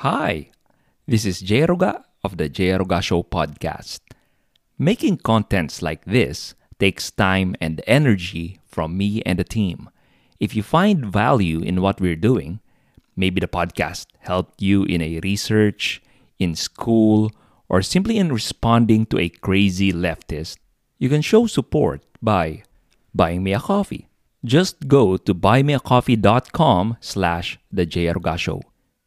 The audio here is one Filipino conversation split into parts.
Hi, this is Jay Roga of the Jay Roga Show podcast. Making contents like this takes time and energy from me and the team. If you find value in what we're doing, maybe the podcast helped you in a research, in school, or simply in responding to a crazy leftist, you can show support by buying me a coffee. Just go to buymeacoffee.com slash the Show.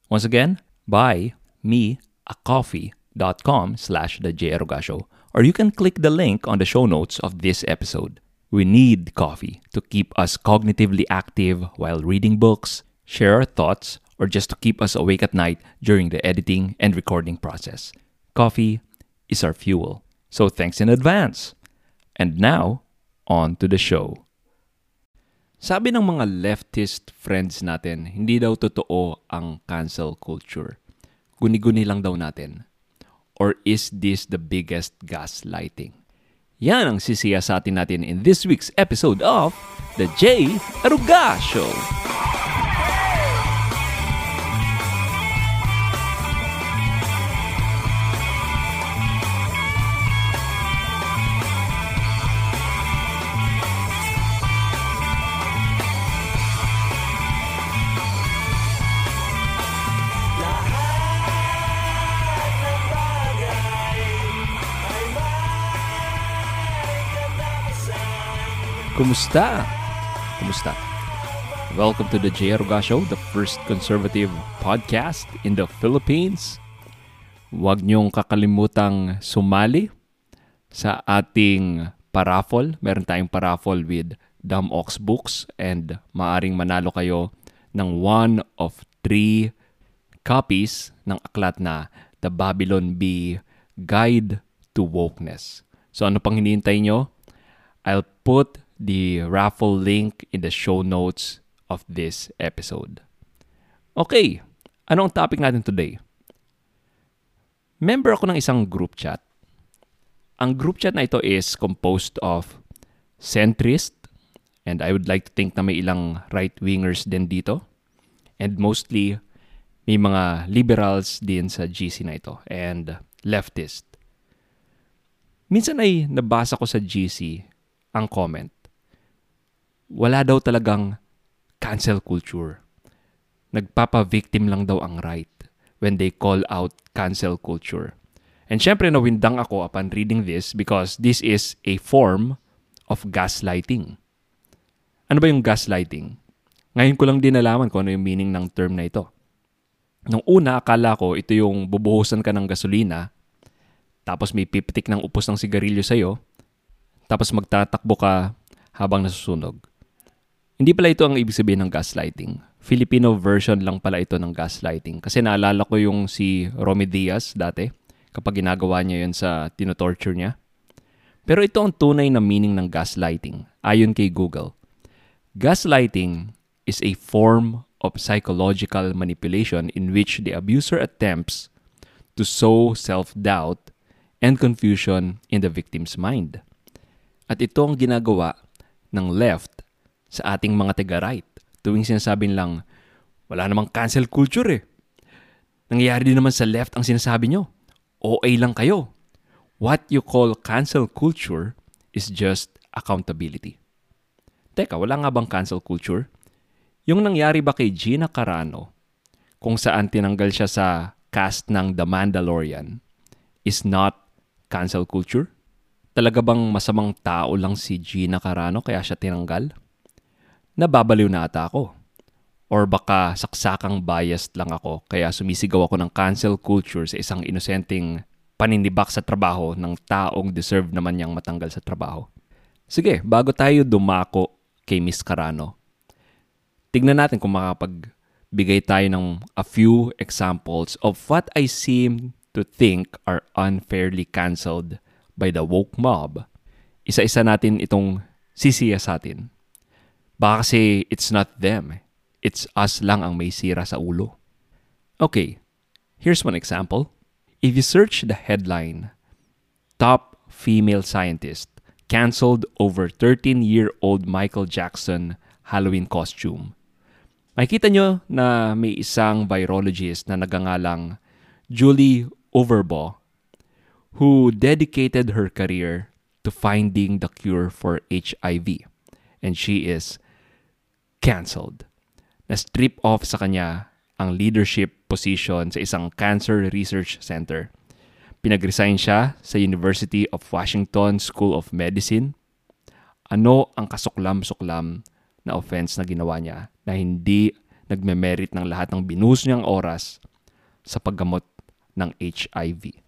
Once again, buy me a coffee.com slash the Show. Or you can click the link on the show notes of this episode. We need coffee to keep us cognitively active while reading books, share our thoughts, or just to keep us awake at night during the editing and recording process. Coffee is our fuel. So thanks in advance. And now, on to the show. Sabi ng mga leftist friends natin, hindi daw totoo ang cancel culture. Guni-guni lang daw natin. Or is this the biggest gaslighting? Yan ang sisiyasatin natin in this week's episode of The J. Aruga Show. Kumusta? Kumusta? Welcome to the J. Aruga Show, the first conservative podcast in the Philippines. Huwag niyong kakalimutang sumali sa ating paraffle. Meron tayong paraffle with Dumb Ox Books and maaring manalo kayo ng one of three copies ng aklat na The Babylon Bee Guide to Wokeness. So ano pang hinihintay nyo? I'll put the raffle link in the show notes of this episode. Okay, anong topic natin today? Member ako ng isang group chat. Ang group chat na ito is composed of centrist, and I would like to think na may ilang right-wingers din dito. And mostly, may mga liberals din sa GC na ito, and leftist. Minsan ay nabasa ko sa GC ang comment wala daw talagang cancel culture. Nagpapa-victim lang daw ang right when they call out cancel culture. And syempre nawindang ako upon reading this because this is a form of gaslighting. Ano ba yung gaslighting? Ngayon ko lang din nalaman kung ano yung meaning ng term na ito. Nung una, akala ko ito yung bubuhusan ka ng gasolina, tapos may pipitik ng upos ng sigarilyo sa'yo, tapos magtatakbo ka habang nasusunog. Hindi pala ito ang ibig sabihin ng gaslighting. Filipino version lang pala ito ng gaslighting. Kasi naalala ko yung si Romy Diaz dati, kapag ginagawa niya yun sa tinotorture niya. Pero ito ang tunay na meaning ng gaslighting, ayon kay Google. Gaslighting is a form of psychological manipulation in which the abuser attempts to sow self-doubt and confusion in the victim's mind. At ito ang ginagawa ng left sa ating mga taga-right. Tuwing sinasabing lang, wala namang cancel culture eh. Nangyayari din naman sa left ang sinasabi nyo. OA lang kayo. What you call cancel culture is just accountability. Teka, wala nga bang cancel culture? Yung nangyari ba kay Gina Carano, kung saan tinanggal siya sa cast ng The Mandalorian, is not cancel culture? Talaga bang masamang tao lang si Gina Carano kaya siya tinanggal? Nababaliw na ata ako. Or baka saksakang biased lang ako kaya sumisigaw ako ng cancel culture sa isang inosenteng paninibak sa trabaho ng taong deserve naman niyang matanggal sa trabaho. Sige, bago tayo dumako kay Miss Carano, tignan natin kung makapagbigay tayo ng a few examples of what I seem to think are unfairly cancelled by the woke mob. Isa-isa natin itong sisiya sa atin. Baka kasi it's not them. It's us lang ang may sira sa ulo. Okay, here's one example. If you search the headline, Top Female Scientist Cancelled Over 13-Year-Old Michael Jackson Halloween Costume, Makikita nyo na may isang virologist na nagangalang Julie Overbaugh who dedicated her career to finding the cure for HIV. And she is canceled. Na-strip off sa kanya ang leadership position sa isang cancer research center. Pinag-resign siya sa University of Washington School of Medicine. Ano ang kasuklam-suklam na offense na ginawa niya na hindi nagme-merit ng lahat ng binus niyang oras sa paggamot ng HIV.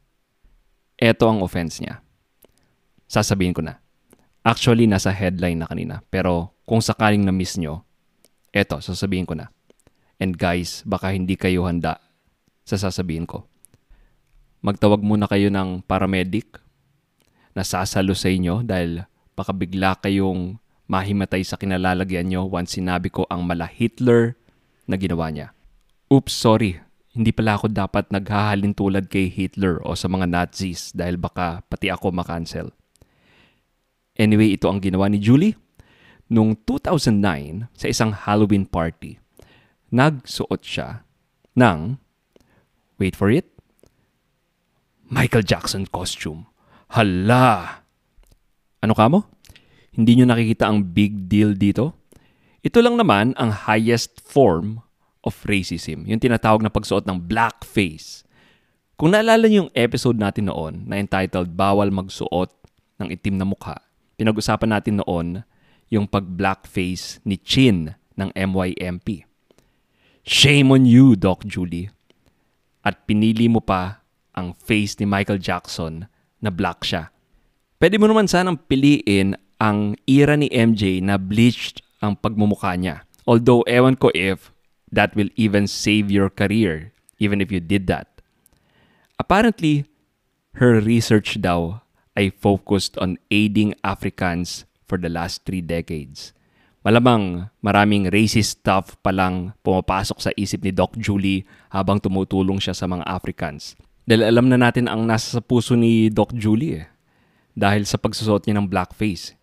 Ito ang offense niya. Sasabihin ko na. Actually, nasa headline na kanina. Pero kung sakaling na-miss nyo, eto, sasabihin ko na. And guys, baka hindi kayo handa sa sasabihin ko. Magtawag muna kayo ng paramedic na sasalo sa inyo dahil baka bigla kayong mahimatay sa kinalalagyan nyo once sinabi ko ang mala Hitler na ginawa niya. Oops, sorry. Hindi pala ako dapat naghahalin tulad kay Hitler o sa mga Nazis dahil baka pati ako makancel. Anyway, ito ang ginawa ni Julie. Noong 2009, sa isang Halloween party, nagsuot siya ng, wait for it, Michael Jackson costume. Hala! Ano ka mo? Hindi nyo nakikita ang big deal dito? Ito lang naman ang highest form of racism, yung tinatawag na pagsuot ng blackface. Kung naalala niyo yung episode natin noon na entitled Bawal Magsuot ng Itim na Mukha, pinag-usapan natin noon yung pag-blackface ni Chin ng MYMP. Shame on you, Doc Julie. At pinili mo pa ang face ni Michael Jackson na black siya. Pwede mo naman sanang piliin ang era ni MJ na bleached ang pagmumukha niya. Although, ewan ko if that will even save your career, even if you did that. Apparently, her research daw ay focused on aiding Africans for the last three decades. Malamang maraming racist stuff palang pumapasok sa isip ni Doc Julie habang tumutulong siya sa mga Africans. Dahil alam na natin ang nasa sa puso ni Doc Julie eh. Dahil sa pagsusot niya ng blackface.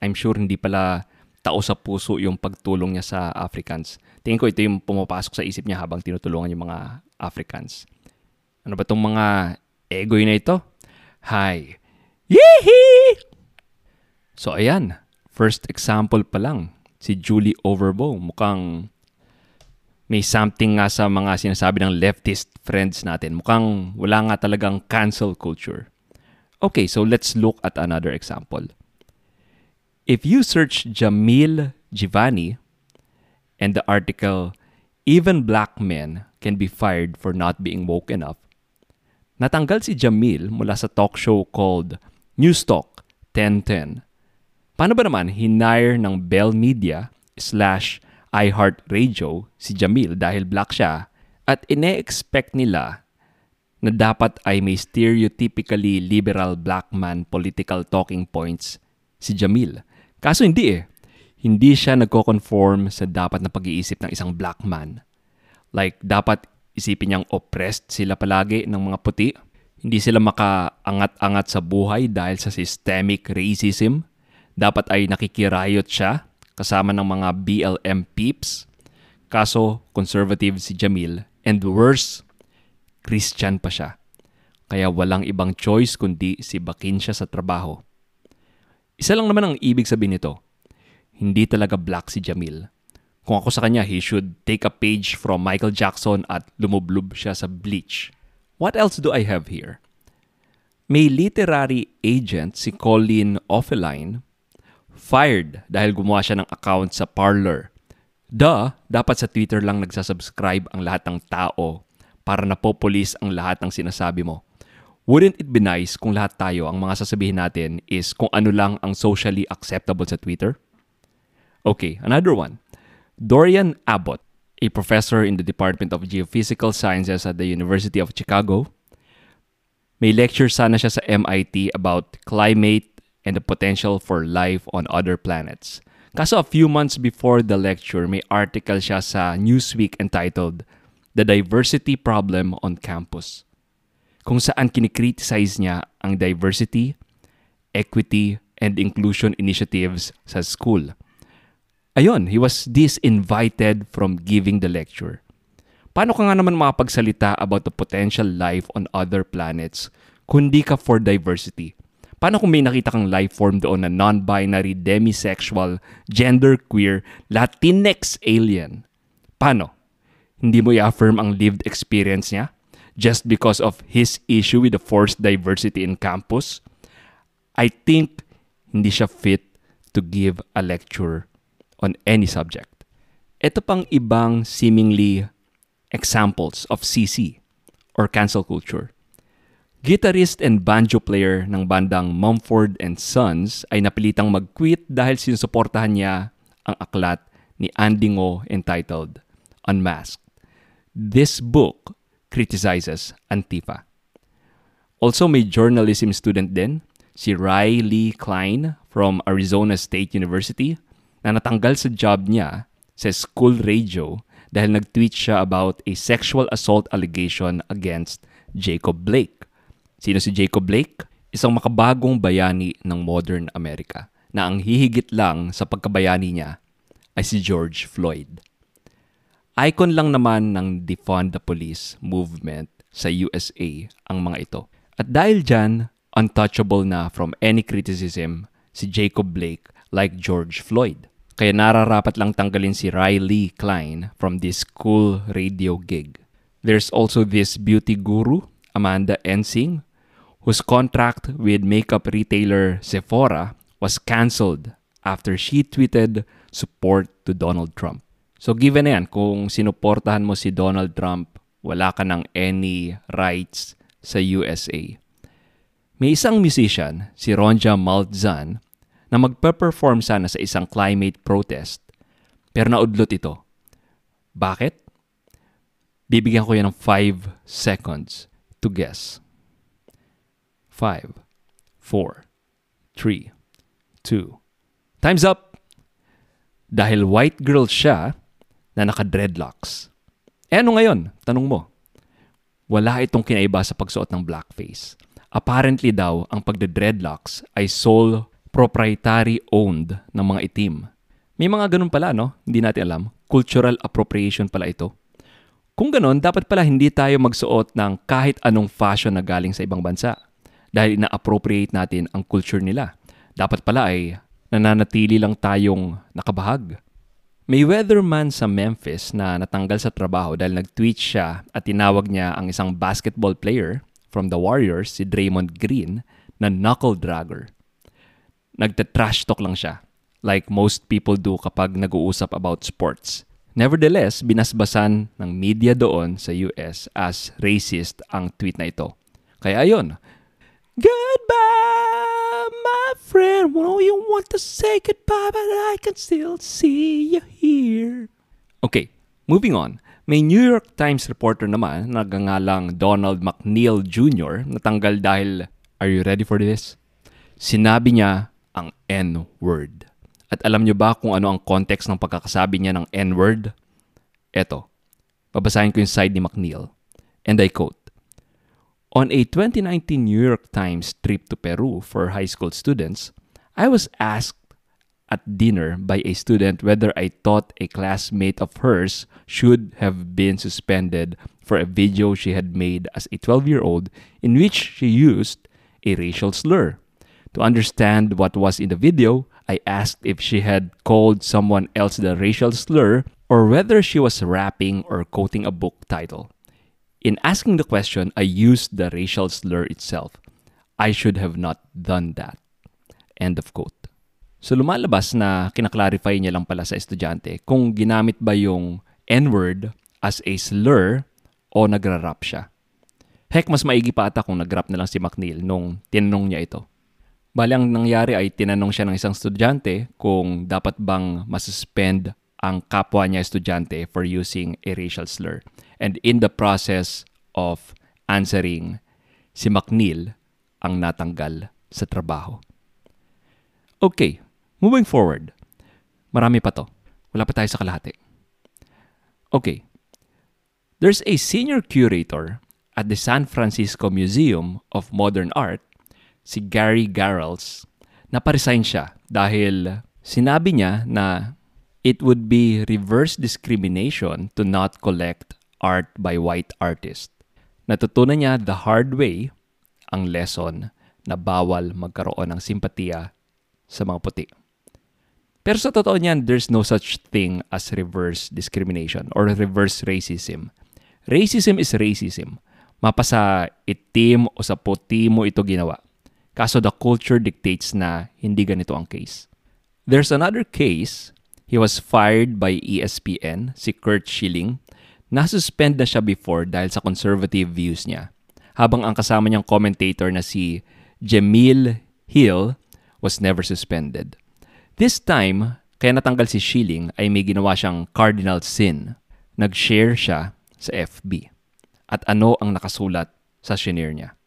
I'm sure hindi pala tao sa puso yung pagtulong niya sa Africans. Tingin ko ito yung pumapasok sa isip niya habang tinutulungan yung mga Africans. Ano ba tong mga egoy na ito? Hi! Yee So ayan, first example pa lang. Si Julie Overbo mukhang may something nga sa mga sinasabi ng leftist friends natin. Mukhang wala nga talagang cancel culture. Okay, so let's look at another example. If you search Jamil Jivani and the article Even Black Men Can Be Fired for Not Being Woke Enough, natanggal si Jamil mula sa talk show called News Talk 1010. Paano ba naman hinire ng Bell Media slash iHeartRadio si Jamil dahil black siya at ine-expect nila na dapat ay may stereotypically liberal black man political talking points si Jamil. Kaso hindi eh. Hindi siya nagko-conform sa dapat na pag-iisip ng isang black man. Like, dapat isipin niyang oppressed sila palagi ng mga puti. Hindi sila makaangat-angat sa buhay dahil sa systemic racism. Dapat ay nakikirayot siya kasama ng mga BLM peeps. Kaso, conservative si Jamil. And worse, Christian pa siya. Kaya walang ibang choice kundi si bakin siya sa trabaho. Isa lang naman ang ibig sabihin nito. Hindi talaga black si Jamil. Kung ako sa kanya, he should take a page from Michael Jackson at lumublob siya sa bleach. What else do I have here? May literary agent si Colin Offeline fired dahil gumawa siya ng account sa Parler. Duh, dapat sa Twitter lang nagsasubscribe ang lahat ng tao para napopulis ang lahat ng sinasabi mo. Wouldn't it be nice kung lahat tayo ang mga sasabihin natin is kung ano lang ang socially acceptable sa Twitter? Okay, another one. Dorian Abbott, a professor in the Department of Geophysical Sciences at the University of Chicago, may lecture sana siya sa MIT about climate and the potential for life on other planets. Kaso a few months before the lecture, may article siya sa Newsweek entitled The Diversity Problem on Campus kung saan kinikriticize niya ang diversity, equity, and inclusion initiatives sa school. Ayun, he was disinvited from giving the lecture. Paano ka nga naman makapagsalita about the potential life on other planets kundi ka for diversity? Paano kung may nakita kang life form doon na non-binary, demisexual, genderqueer, Latinx alien? Paano? Hindi mo i-affirm ang lived experience niya just because of his issue with the forced diversity in campus? I think hindi siya fit to give a lecture on any subject. Ito pang ibang seemingly examples of CC or cancel culture. Guitarist and banjo player ng bandang Mumford and Sons ay napilitang mag-quit dahil sinusuportahan niya ang aklat ni Andy Ngo entitled Unmasked. This book criticizes Antifa. Also may journalism student din, si Riley Klein from Arizona State University na natanggal sa job niya sa school radio dahil nag-tweet siya about a sexual assault allegation against Jacob Blake. Sino si Jacob Blake? Isang makabagong bayani ng modern America na ang hihigit lang sa pagkabayani niya ay si George Floyd. Icon lang naman ng Defund the Police movement sa USA ang mga ito. At dahil dyan, untouchable na from any criticism si Jacob Blake like George Floyd. Kaya nararapat lang tanggalin si Riley Klein from this cool radio gig. There's also this beauty guru, Amanda Ensing, whose contract with makeup retailer Sephora was cancelled after she tweeted support to Donald Trump. So given na yan, kung sinuportahan mo si Donald Trump, wala ka ng any rights sa USA. May isang musician, si Ronja Maltzan, na magpe-perform sana sa isang climate protest pero naudlot ito. Bakit? Bibigyan ko yan ng 5 seconds to guess. 5, 4, 3, 2. Time's up! Dahil white girl siya na naka-dreadlocks. Eh ano ngayon? Tanong mo. Wala itong kinaiba sa pagsuot ng blackface. Apparently daw, ang pagde-dreadlocks ay sole proprietary owned ng mga itim. May mga ganun pala, no? Hindi natin alam. Cultural appropriation pala ito. Kung ganun, dapat pala hindi tayo magsuot ng kahit anong fashion na galing sa ibang bansa dahil ina-appropriate natin ang culture nila. Dapat pala ay nananatili lang tayong nakabahag. May weatherman sa Memphis na natanggal sa trabaho dahil nag-tweet siya at tinawag niya ang isang basketball player from the Warriors, si Draymond Green, na knuckle dragger nagte-trash talk lang siya. Like most people do kapag nag-uusap about sports. Nevertheless, binasbasan ng media doon sa US as racist ang tweet na ito. Kaya ayun, Goodbye, my friend. When you want to say goodbye, but I can still see you here. Okay, moving on. May New York Times reporter naman na nagangalang Donald McNeil Jr. natanggal dahil, are you ready for this? Sinabi niya ang N-word. At alam nyo ba kung ano ang context ng pagkakasabi niya ng N-word? Eto, babasahin ko yung side ni McNeil. And I quote, On a 2019 New York Times trip to Peru for high school students, I was asked at dinner by a student whether I thought a classmate of hers should have been suspended for a video she had made as a 12 year old in which she used a racial slur. To understand what was in the video, I asked if she had called someone else the racial slur or whether she was rapping or quoting a book title. In asking the question, I used the racial slur itself. I should have not done that. End of quote. So lumalabas na kinaklarify niya lang pala sa estudyante kung ginamit ba yung N-word as a slur o nagra-rap siya. Heck, mas maigi pa ata kung nag-rap na lang si McNeil nung tinanong niya ito. Bali ang nangyari ay tinanong siya ng isang estudyante kung dapat bang masuspend ang kapwa niya estudyante for using a racial slur. And in the process of answering, si McNeil ang natanggal sa trabaho. Okay, moving forward. Marami pa to. Wala pa tayo sa kalahati. Okay. There's a senior curator at the San Francisco Museum of Modern Art si Gary Garrels, naparesign siya dahil sinabi niya na it would be reverse discrimination to not collect art by white artists. Natutunan niya the hard way ang lesson na bawal magkaroon ng simpatiya sa mga puti. Pero sa totoo niyan, there's no such thing as reverse discrimination or reverse racism. Racism is racism. Mapa sa itim o sa puti mo ito ginawa. Kaso the culture dictates na hindi ganito ang case. There's another case. He was fired by ESPN, si Kurt Schilling. Nasuspend na siya before dahil sa conservative views niya. Habang ang kasama niyang commentator na si Jamil Hill was never suspended. This time, kaya natanggal si Schilling ay may ginawa siyang cardinal sin. Nag-share siya sa FB. At ano ang nakasulat sa shinare niya?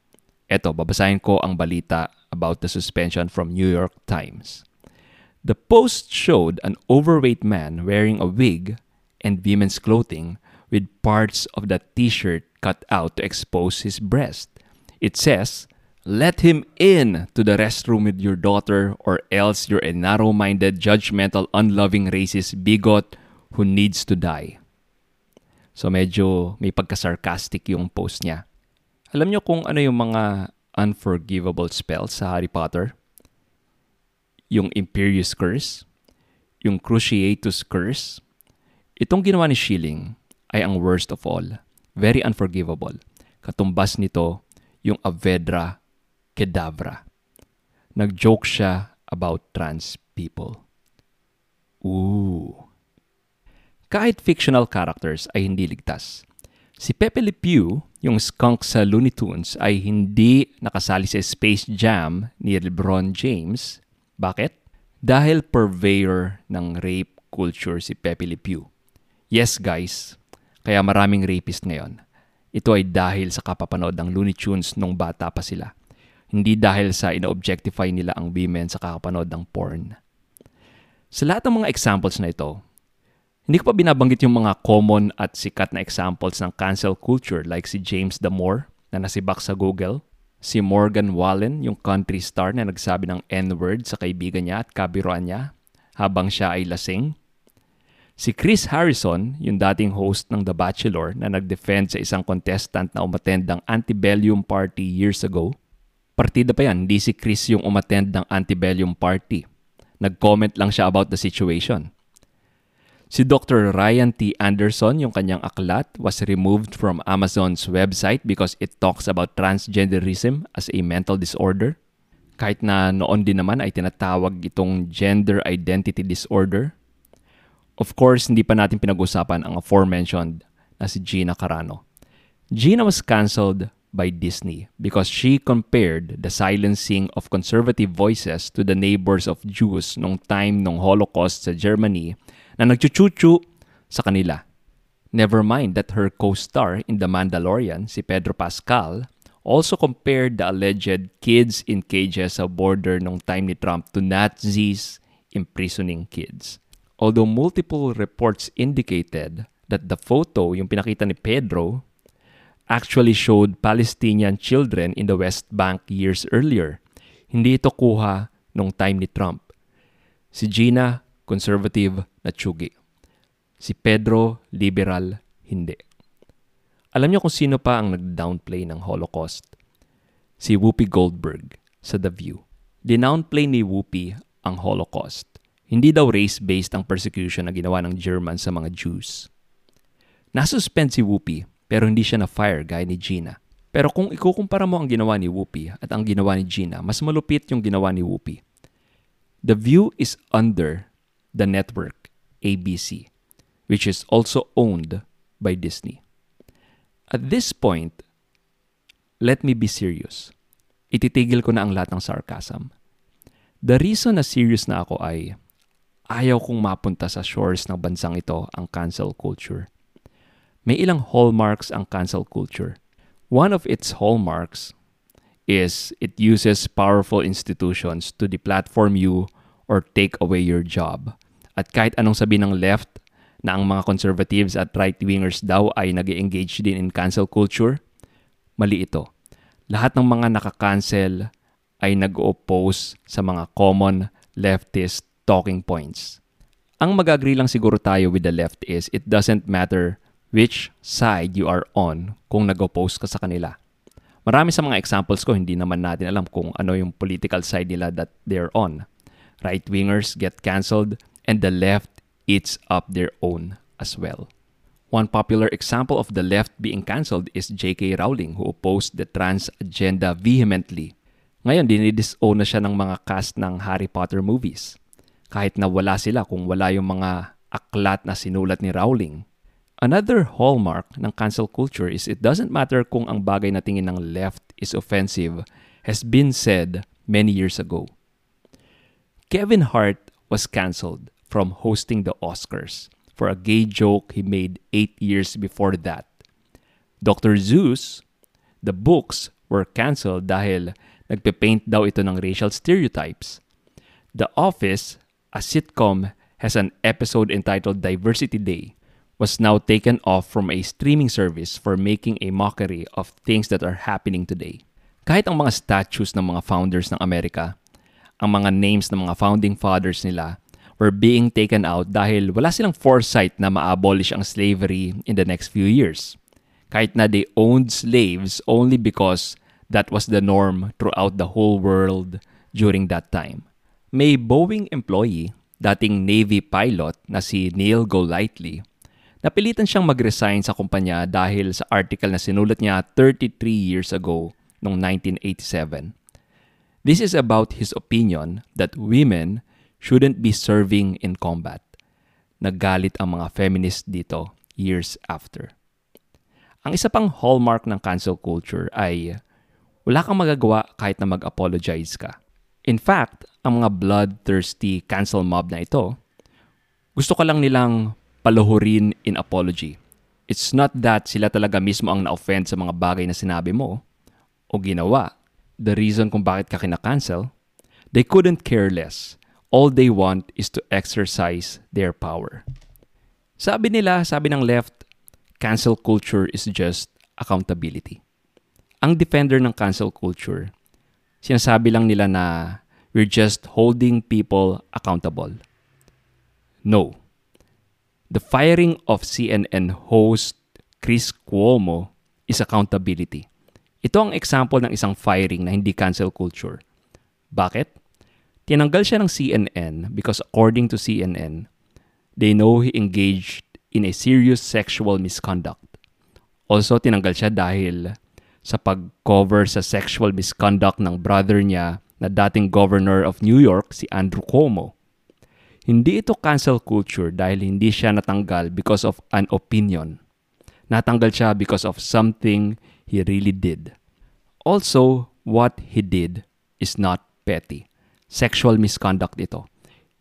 Eto, babasahin ko ang balita about the suspension from New York Times. The post showed an overweight man wearing a wig and women's clothing with parts of the t-shirt cut out to expose his breast. It says, Let him in to the restroom with your daughter, or else you're a narrow minded, judgmental, unloving racist bigot who needs to die. So medyo may pagka-sarcastic yung post niya. Alam niyo kung ano yung mga unforgivable spells sa Harry Potter? Yung Imperious Curse, yung Cruciatus Curse. Itong ginawa ni Schilling ay ang worst of all. Very unforgivable. Katumbas nito yung Avedra Kedavra. Nag-joke siya about trans people. Ooh. Kahit fictional characters ay hindi ligtas. Si Pepe Le Pew, yung skunk sa Looney Tunes, ay hindi nakasali sa Space Jam ni LeBron James. Bakit? Dahil purveyor ng rape culture si Pepe Le Pew. Yes guys, kaya maraming rapist ngayon. Ito ay dahil sa kapapanood ng Looney Tunes nung bata pa sila hindi dahil sa ina-objectify nila ang women sa kakapanood ng porn. Sa lahat ng mga examples na ito, hindi ko pa binabanggit yung mga common at sikat na examples ng cancel culture like si James Damore na nasibak sa Google, si Morgan Wallen, yung country star na nagsabi ng N-word sa kaibigan niya at kabiruan niya habang siya ay lasing, Si Chris Harrison, yung dating host ng The Bachelor na nag-defend sa isang contestant na umattend ng antebellum party years ago, Partida pa yan, hindi si Chris yung umattend ng antebellum party. Nag-comment lang siya about the situation. Si Dr. Ryan T. Anderson, yung kanyang aklat, was removed from Amazon's website because it talks about transgenderism as a mental disorder. Kahit na noon din naman ay tinatawag itong gender identity disorder. Of course, hindi pa natin pinag-usapan ang aforementioned na si Gina Carano. Gina was cancelled by Disney because she compared the silencing of conservative voices to the neighbors of Jews nung time ng Holocaust sa Germany na nagchuchuchu sa kanila. Never mind that her co-star in The Mandalorian, si Pedro Pascal, also compared the alleged kids in cages sa border nung time ni Trump to Nazis imprisoning kids. Although multiple reports indicated that the photo, yung pinakita ni Pedro, actually showed Palestinian children in the West Bank years earlier. Hindi ito kuha nung time ni Trump. Si Gina, conservative na tsugi. Si Pedro, liberal, hindi. Alam niyo kung sino pa ang nag-downplay ng Holocaust? Si Whoopi Goldberg sa The View. Dinownplay ni Whoopi ang Holocaust. Hindi daw race-based ang persecution na ginawa ng German sa mga Jews. Nasuspend si Whoopi pero hindi siya na-fire gaya ni Gina. Pero kung ikukumpara mo ang ginawa ni Whoopi at ang ginawa ni Gina, mas malupit yung ginawa ni Whoopi. The View is under the network ABC, which is also owned by Disney. At this point, let me be serious. Ititigil ko na ang lahat ng sarcasm. The reason na serious na ako ay ayaw kong mapunta sa shores ng bansang ito ang cancel culture. may ilang hallmarks ang cancel culture. One of its hallmarks is it uses powerful institutions to deplatform you or take away your job. At kahit anong sabi ng left na ang mga conservatives at right-wingers daw ay nag engage din in cancel culture, mali ito. Lahat ng mga nakakancel ay nag-oppose sa mga common leftist talking points. Ang mag-agree lang siguro tayo with the left is it doesn't matter which side you are on kung nag-oppose ka sa kanila. Marami sa mga examples ko, hindi naman natin alam kung ano yung political side nila that they're on. Right-wingers get cancelled and the left eats up their own as well. One popular example of the left being cancelled is J.K. Rowling who opposed the trans agenda vehemently. Ngayon, dinidisown na siya ng mga cast ng Harry Potter movies kahit na wala sila kung wala yung mga aklat na sinulat ni Rowling. Another hallmark ng cancel culture is it doesn't matter kung ang bagay na tingin ng left is offensive has been said many years ago. Kevin Hart was canceled from hosting the Oscars for a gay joke he made eight years before that. Dr. Zeus, the books were canceled dahil nagpe-paint daw ito ng racial stereotypes. The Office a sitcom has an episode entitled Diversity Day, was now taken off from a streaming service for making a mockery of things that are happening today. Kahit ang mga statues ng mga founders ng Amerika, ang mga names ng mga founding fathers nila were being taken out dahil wala silang foresight na ma-abolish ang slavery in the next few years. Kahit na they owned slaves only because that was the norm throughout the whole world during that time. May Boeing employee, dating Navy pilot na si Neil Golightly, napilitan siyang mag-resign sa kumpanya dahil sa article na sinulat niya 33 years ago noong 1987. This is about his opinion that women shouldn't be serving in combat. Naggalit ang mga feminists dito years after. Ang isa pang hallmark ng cancel culture ay wala kang magagawa kahit na mag-apologize ka. In fact, ang mga bloodthirsty cancel mob na ito, gusto ka lang nilang paluhurin in apology. It's not that sila talaga mismo ang na-offend sa mga bagay na sinabi mo o ginawa. The reason kung bakit ka kina-cancel, they couldn't care less. All they want is to exercise their power. Sabi nila, sabi ng left, cancel culture is just accountability. Ang defender ng cancel culture, sinasabi lang nila na we're just holding people accountable. No. The firing of CNN host Chris Cuomo is accountability. Ito ang example ng isang firing na hindi cancel culture. Bakit? Tinanggal siya ng CNN because according to CNN, they know he engaged in a serious sexual misconduct. Also, tinanggal siya dahil sa pag-cover sa sexual misconduct ng brother niya na dating governor of New York, si Andrew Cuomo. Hindi ito cancel culture dahil hindi siya natanggal because of an opinion. Natanggal siya because of something he really did. Also, what he did is not petty. Sexual misconduct ito.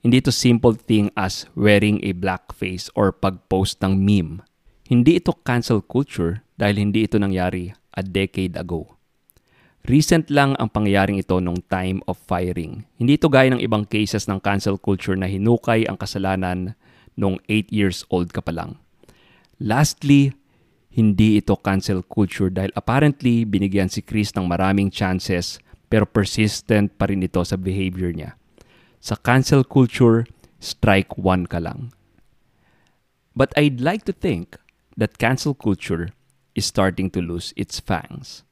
Hindi ito simple thing as wearing a black face or pag-post ng meme. Hindi ito cancel culture dahil hindi ito nangyari a decade ago. Recent lang ang pangyayaring ito nung time of firing. Hindi ito gaya ng ibang cases ng cancel culture na hinukay ang kasalanan nung 8 years old ka pa lang. Lastly, hindi ito cancel culture dahil apparently binigyan si Chris ng maraming chances pero persistent pa rin ito sa behavior niya. Sa cancel culture, strike one ka lang. But I'd like to think that cancel culture is starting to lose its fangs.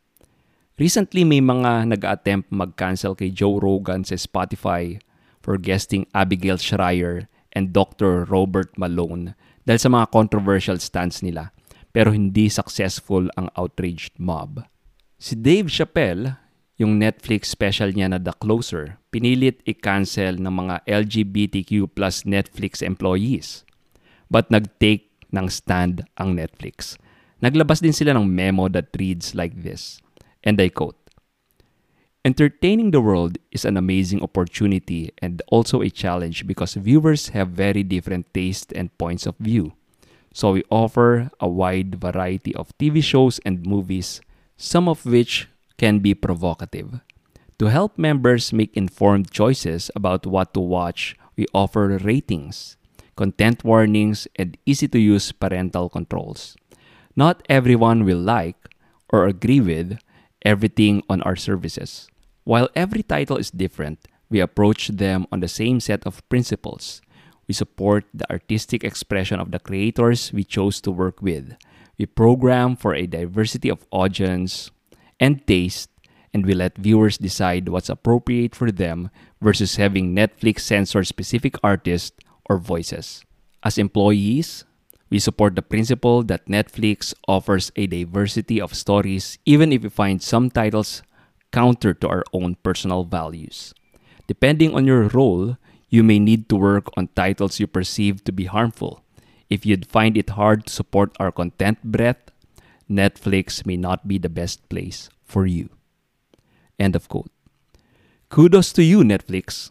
Recently, may mga nag-attempt mag-cancel kay Joe Rogan sa Spotify for guesting Abigail Schreier and Dr. Robert Malone dahil sa mga controversial stance nila pero hindi successful ang outraged mob. Si Dave Chappelle, yung Netflix special niya na The Closer, pinilit i-cancel ng mga LGBTQ plus Netflix employees. But nag-take ng stand ang Netflix. Naglabas din sila ng memo that reads like this. And I quote Entertaining the world is an amazing opportunity and also a challenge because viewers have very different tastes and points of view. So we offer a wide variety of TV shows and movies, some of which can be provocative. To help members make informed choices about what to watch, we offer ratings, content warnings, and easy to use parental controls. Not everyone will like or agree with everything on our services. While every title is different, we approach them on the same set of principles. We support the artistic expression of the creators we chose to work with. We program for a diversity of audience and taste, and we let viewers decide what's appropriate for them versus having Netflix censor specific artists or voices. As employees, we support the principle that Netflix offers a diversity of stories even if we find some titles counter to our own personal values. Depending on your role, you may need to work on titles you perceive to be harmful. If you'd find it hard to support our content breadth, Netflix may not be the best place for you. End of quote. Kudos to you, Netflix.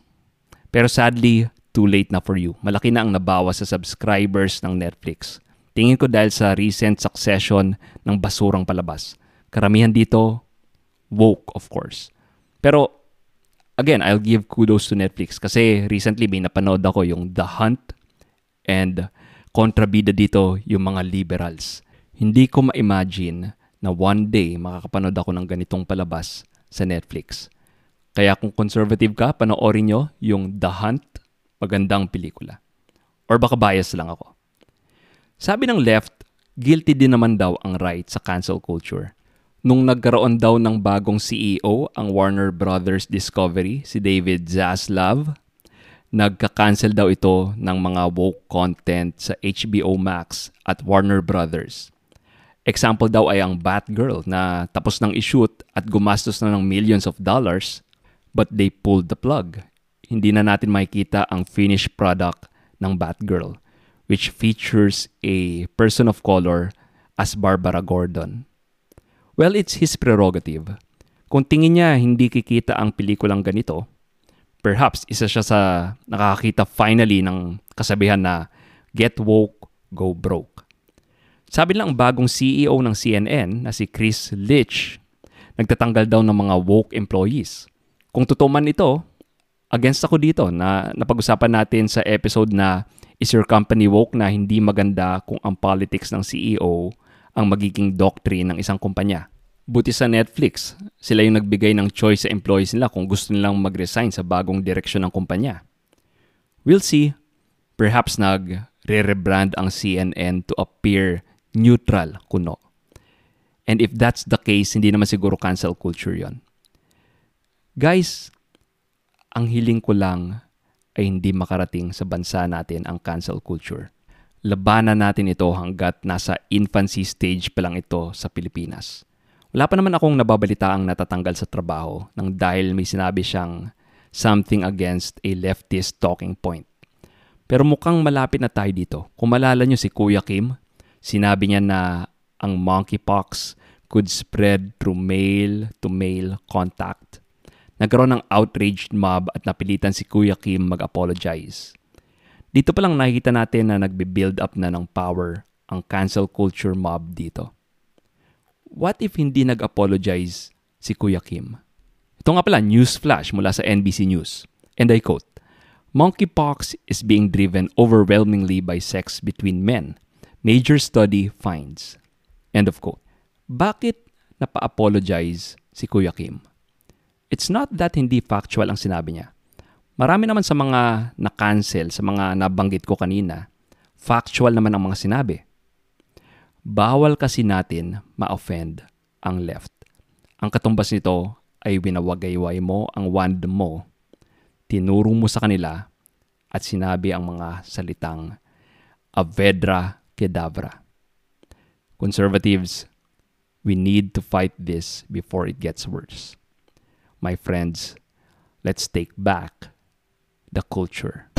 Pero sadly, too late na for you. Malaki na ang nabawas sa subscribers ng Netflix. Tingin ko dahil sa recent succession ng basurang palabas. Karamihan dito, woke of course. Pero again, I'll give kudos to Netflix kasi recently may napanood ako yung The Hunt and kontrabida dito yung mga liberals. Hindi ko ma-imagine na one day makakapanood ako ng ganitong palabas sa Netflix. Kaya kung conservative ka, panoorin nyo yung The Hunt magandang pelikula. Or baka bias lang ako. Sabi ng left, guilty din naman daw ang right sa cancel culture. Nung nagkaroon daw ng bagong CEO ang Warner Brothers Discovery, si David Zaslav, nagka-cancel daw ito ng mga woke content sa HBO Max at Warner Brothers. Example daw ay ang Batgirl na tapos nang ishoot at gumastos na ng millions of dollars but they pulled the plug hindi na natin makikita ang finished product ng Batgirl, which features a person of color as Barbara Gordon. Well, it's his prerogative. Kung tingin niya hindi kikita ang pelikulang ganito, perhaps isa siya sa nakakita finally ng kasabihan na get woke, go broke. Sabi lang ang bagong CEO ng CNN na si Chris Litch, nagtatanggal daw ng mga woke employees. Kung totoo man ito, against ako dito na napag-usapan natin sa episode na is your company woke na hindi maganda kung ang politics ng CEO ang magiging doctrine ng isang kumpanya. Buti sa Netflix, sila yung nagbigay ng choice sa employees nila kung gusto nilang mag-resign sa bagong direksyon ng kumpanya. We'll see. Perhaps nag-rebrand ang CNN to appear neutral kuno. And if that's the case, hindi naman siguro cancel culture yon. Guys, ang hiling ko lang ay hindi makarating sa bansa natin ang cancel culture. Labanan natin ito hanggat nasa infancy stage pa lang ito sa Pilipinas. Wala pa naman akong nababalita ang natatanggal sa trabaho nang dahil may sinabi siyang something against a leftist talking point. Pero mukhang malapit na tayo dito. Kung malala nyo si Kuya Kim, sinabi niya na ang monkeypox could spread through male-to-male contact nagkaroon ng outraged mob at napilitan si Kuya Kim mag-apologize. Dito pa lang nakikita natin na nagbe-build up na ng power ang cancel culture mob dito. What if hindi nag-apologize si Kuya Kim? Ito nga pala, news flash mula sa NBC News. And I quote, Monkeypox is being driven overwhelmingly by sex between men. Major study finds. End of quote. Bakit napa-apologize si Kuya Kim? It's not that hindi factual ang sinabi niya. Marami naman sa mga na-cancel, sa mga nabanggit ko kanina, factual naman ang mga sinabi. Bawal kasi natin ma-offend ang left. Ang katumbas nito ay winawagayway mo ang wand mo, tinuro mo sa kanila at sinabi ang mga salitang Avedra Kedavra. Conservatives, we need to fight this before it gets worse my friends, let's take back the culture.